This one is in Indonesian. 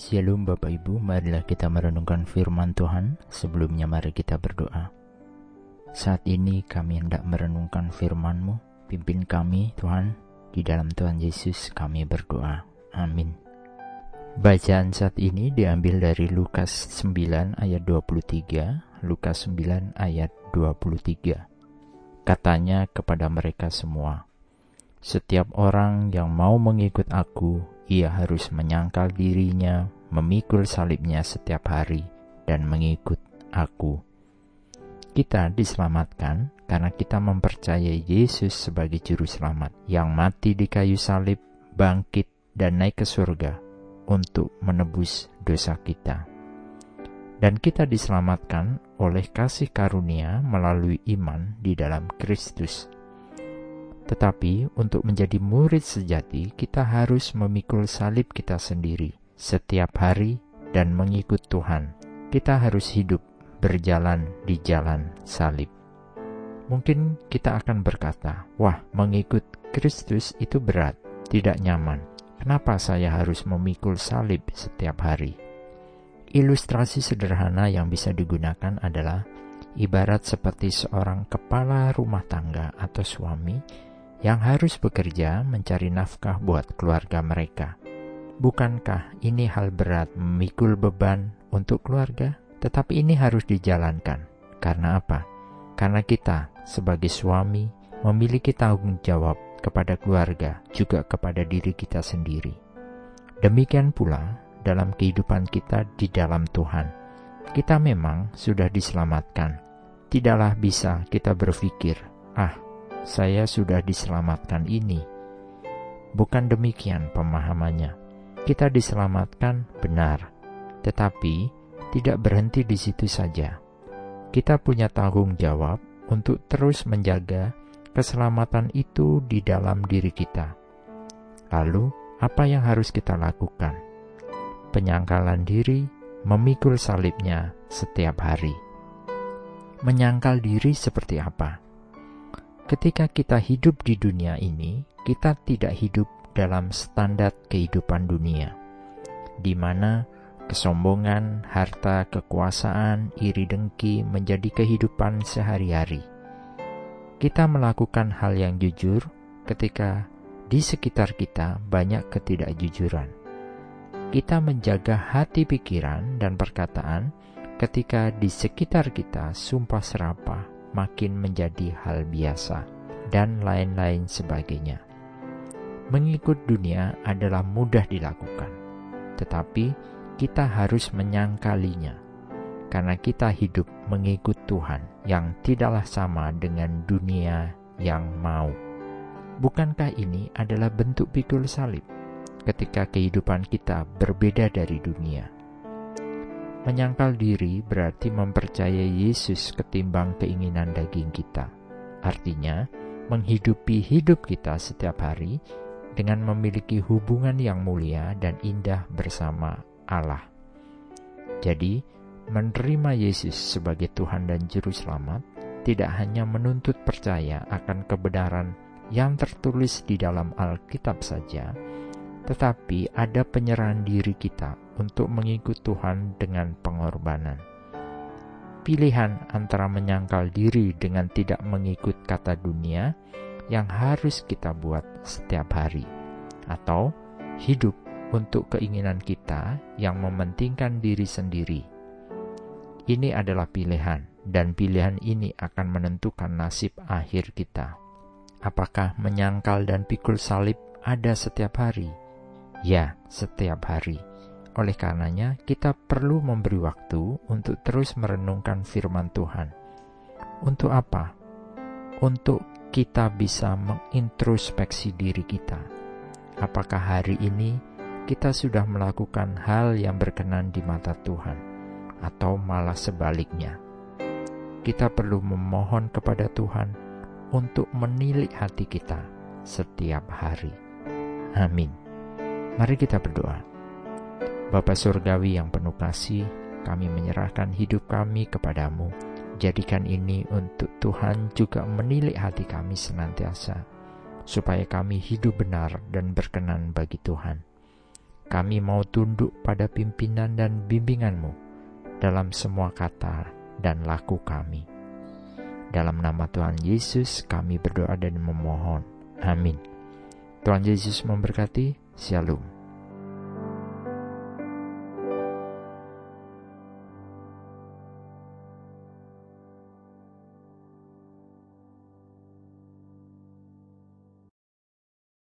Shalom Bapak Ibu, marilah kita merenungkan firman Tuhan. Sebelumnya mari kita berdoa. Saat ini kami hendak merenungkan firman-Mu. Pimpin kami Tuhan, di dalam Tuhan Yesus kami berdoa. Amin. Bacaan saat ini diambil dari Lukas 9 ayat 23, Lukas 9 ayat 23. Katanya kepada mereka semua, Setiap orang yang mau mengikut aku, ia harus menyangkal dirinya, memikul salibnya setiap hari, dan mengikut aku. Kita diselamatkan karena kita mempercayai Yesus sebagai Juru Selamat yang mati di kayu salib, bangkit, dan naik ke surga untuk menebus dosa kita. Dan kita diselamatkan oleh kasih karunia melalui iman di dalam Kristus tetapi untuk menjadi murid sejati, kita harus memikul salib kita sendiri setiap hari dan mengikut Tuhan. Kita harus hidup berjalan di jalan salib. Mungkin kita akan berkata, "Wah, mengikut Kristus itu berat, tidak nyaman. Kenapa saya harus memikul salib setiap hari?" Ilustrasi sederhana yang bisa digunakan adalah ibarat seperti seorang kepala rumah tangga atau suami yang harus bekerja mencari nafkah buat keluarga mereka. Bukankah ini hal berat memikul beban untuk keluarga? Tetapi ini harus dijalankan. Karena apa? Karena kita sebagai suami memiliki tanggung jawab kepada keluarga, juga kepada diri kita sendiri. Demikian pula dalam kehidupan kita di dalam Tuhan. Kita memang sudah diselamatkan. Tidaklah bisa kita berpikir, "Ah, saya sudah diselamatkan ini. Bukan demikian pemahamannya. Kita diselamatkan benar, tetapi tidak berhenti di situ saja. Kita punya tanggung jawab untuk terus menjaga keselamatan itu di dalam diri kita. Lalu, apa yang harus kita lakukan? Penyangkalan diri, memikul salibnya setiap hari. Menyangkal diri seperti apa? Ketika kita hidup di dunia ini, kita tidak hidup dalam standar kehidupan dunia, di mana kesombongan, harta, kekuasaan, iri dengki menjadi kehidupan sehari-hari. Kita melakukan hal yang jujur ketika di sekitar kita banyak ketidakjujuran. Kita menjaga hati pikiran dan perkataan ketika di sekitar kita sumpah serapah, makin menjadi hal biasa, dan lain-lain sebagainya. Mengikut dunia adalah mudah dilakukan, tetapi kita harus menyangkalinya, karena kita hidup mengikut Tuhan yang tidaklah sama dengan dunia yang mau. Bukankah ini adalah bentuk pikul salib ketika kehidupan kita berbeda dari dunia? Menyangkal diri berarti mempercayai Yesus ketimbang keinginan daging kita. Artinya, menghidupi hidup kita setiap hari dengan memiliki hubungan yang mulia dan indah bersama Allah. Jadi, menerima Yesus sebagai Tuhan dan Juru Selamat tidak hanya menuntut percaya akan kebenaran yang tertulis di dalam Alkitab saja, tetapi ada penyerahan diri kita untuk mengikut Tuhan dengan pengorbanan. Pilihan antara menyangkal diri dengan tidak mengikut kata dunia yang harus kita buat setiap hari, atau hidup untuk keinginan kita yang mementingkan diri sendiri. Ini adalah pilihan, dan pilihan ini akan menentukan nasib akhir kita. Apakah menyangkal dan pikul salib ada setiap hari? Ya, setiap hari. Oleh karenanya, kita perlu memberi waktu untuk terus merenungkan firman Tuhan. Untuk apa? Untuk kita bisa mengintrospeksi diri kita. Apakah hari ini kita sudah melakukan hal yang berkenan di mata Tuhan, atau malah sebaliknya? Kita perlu memohon kepada Tuhan untuk menilik hati kita setiap hari. Amin. Mari kita berdoa. Bapa Surgawi yang penuh kasih, kami menyerahkan hidup kami kepadamu. Jadikan ini untuk Tuhan juga menilik hati kami senantiasa, supaya kami hidup benar dan berkenan bagi Tuhan. Kami mau tunduk pada pimpinan dan bimbinganmu dalam semua kata dan laku kami. Dalam nama Tuhan Yesus kami berdoa dan memohon. Amin. Tuhan Yesus memberkati. Shalom.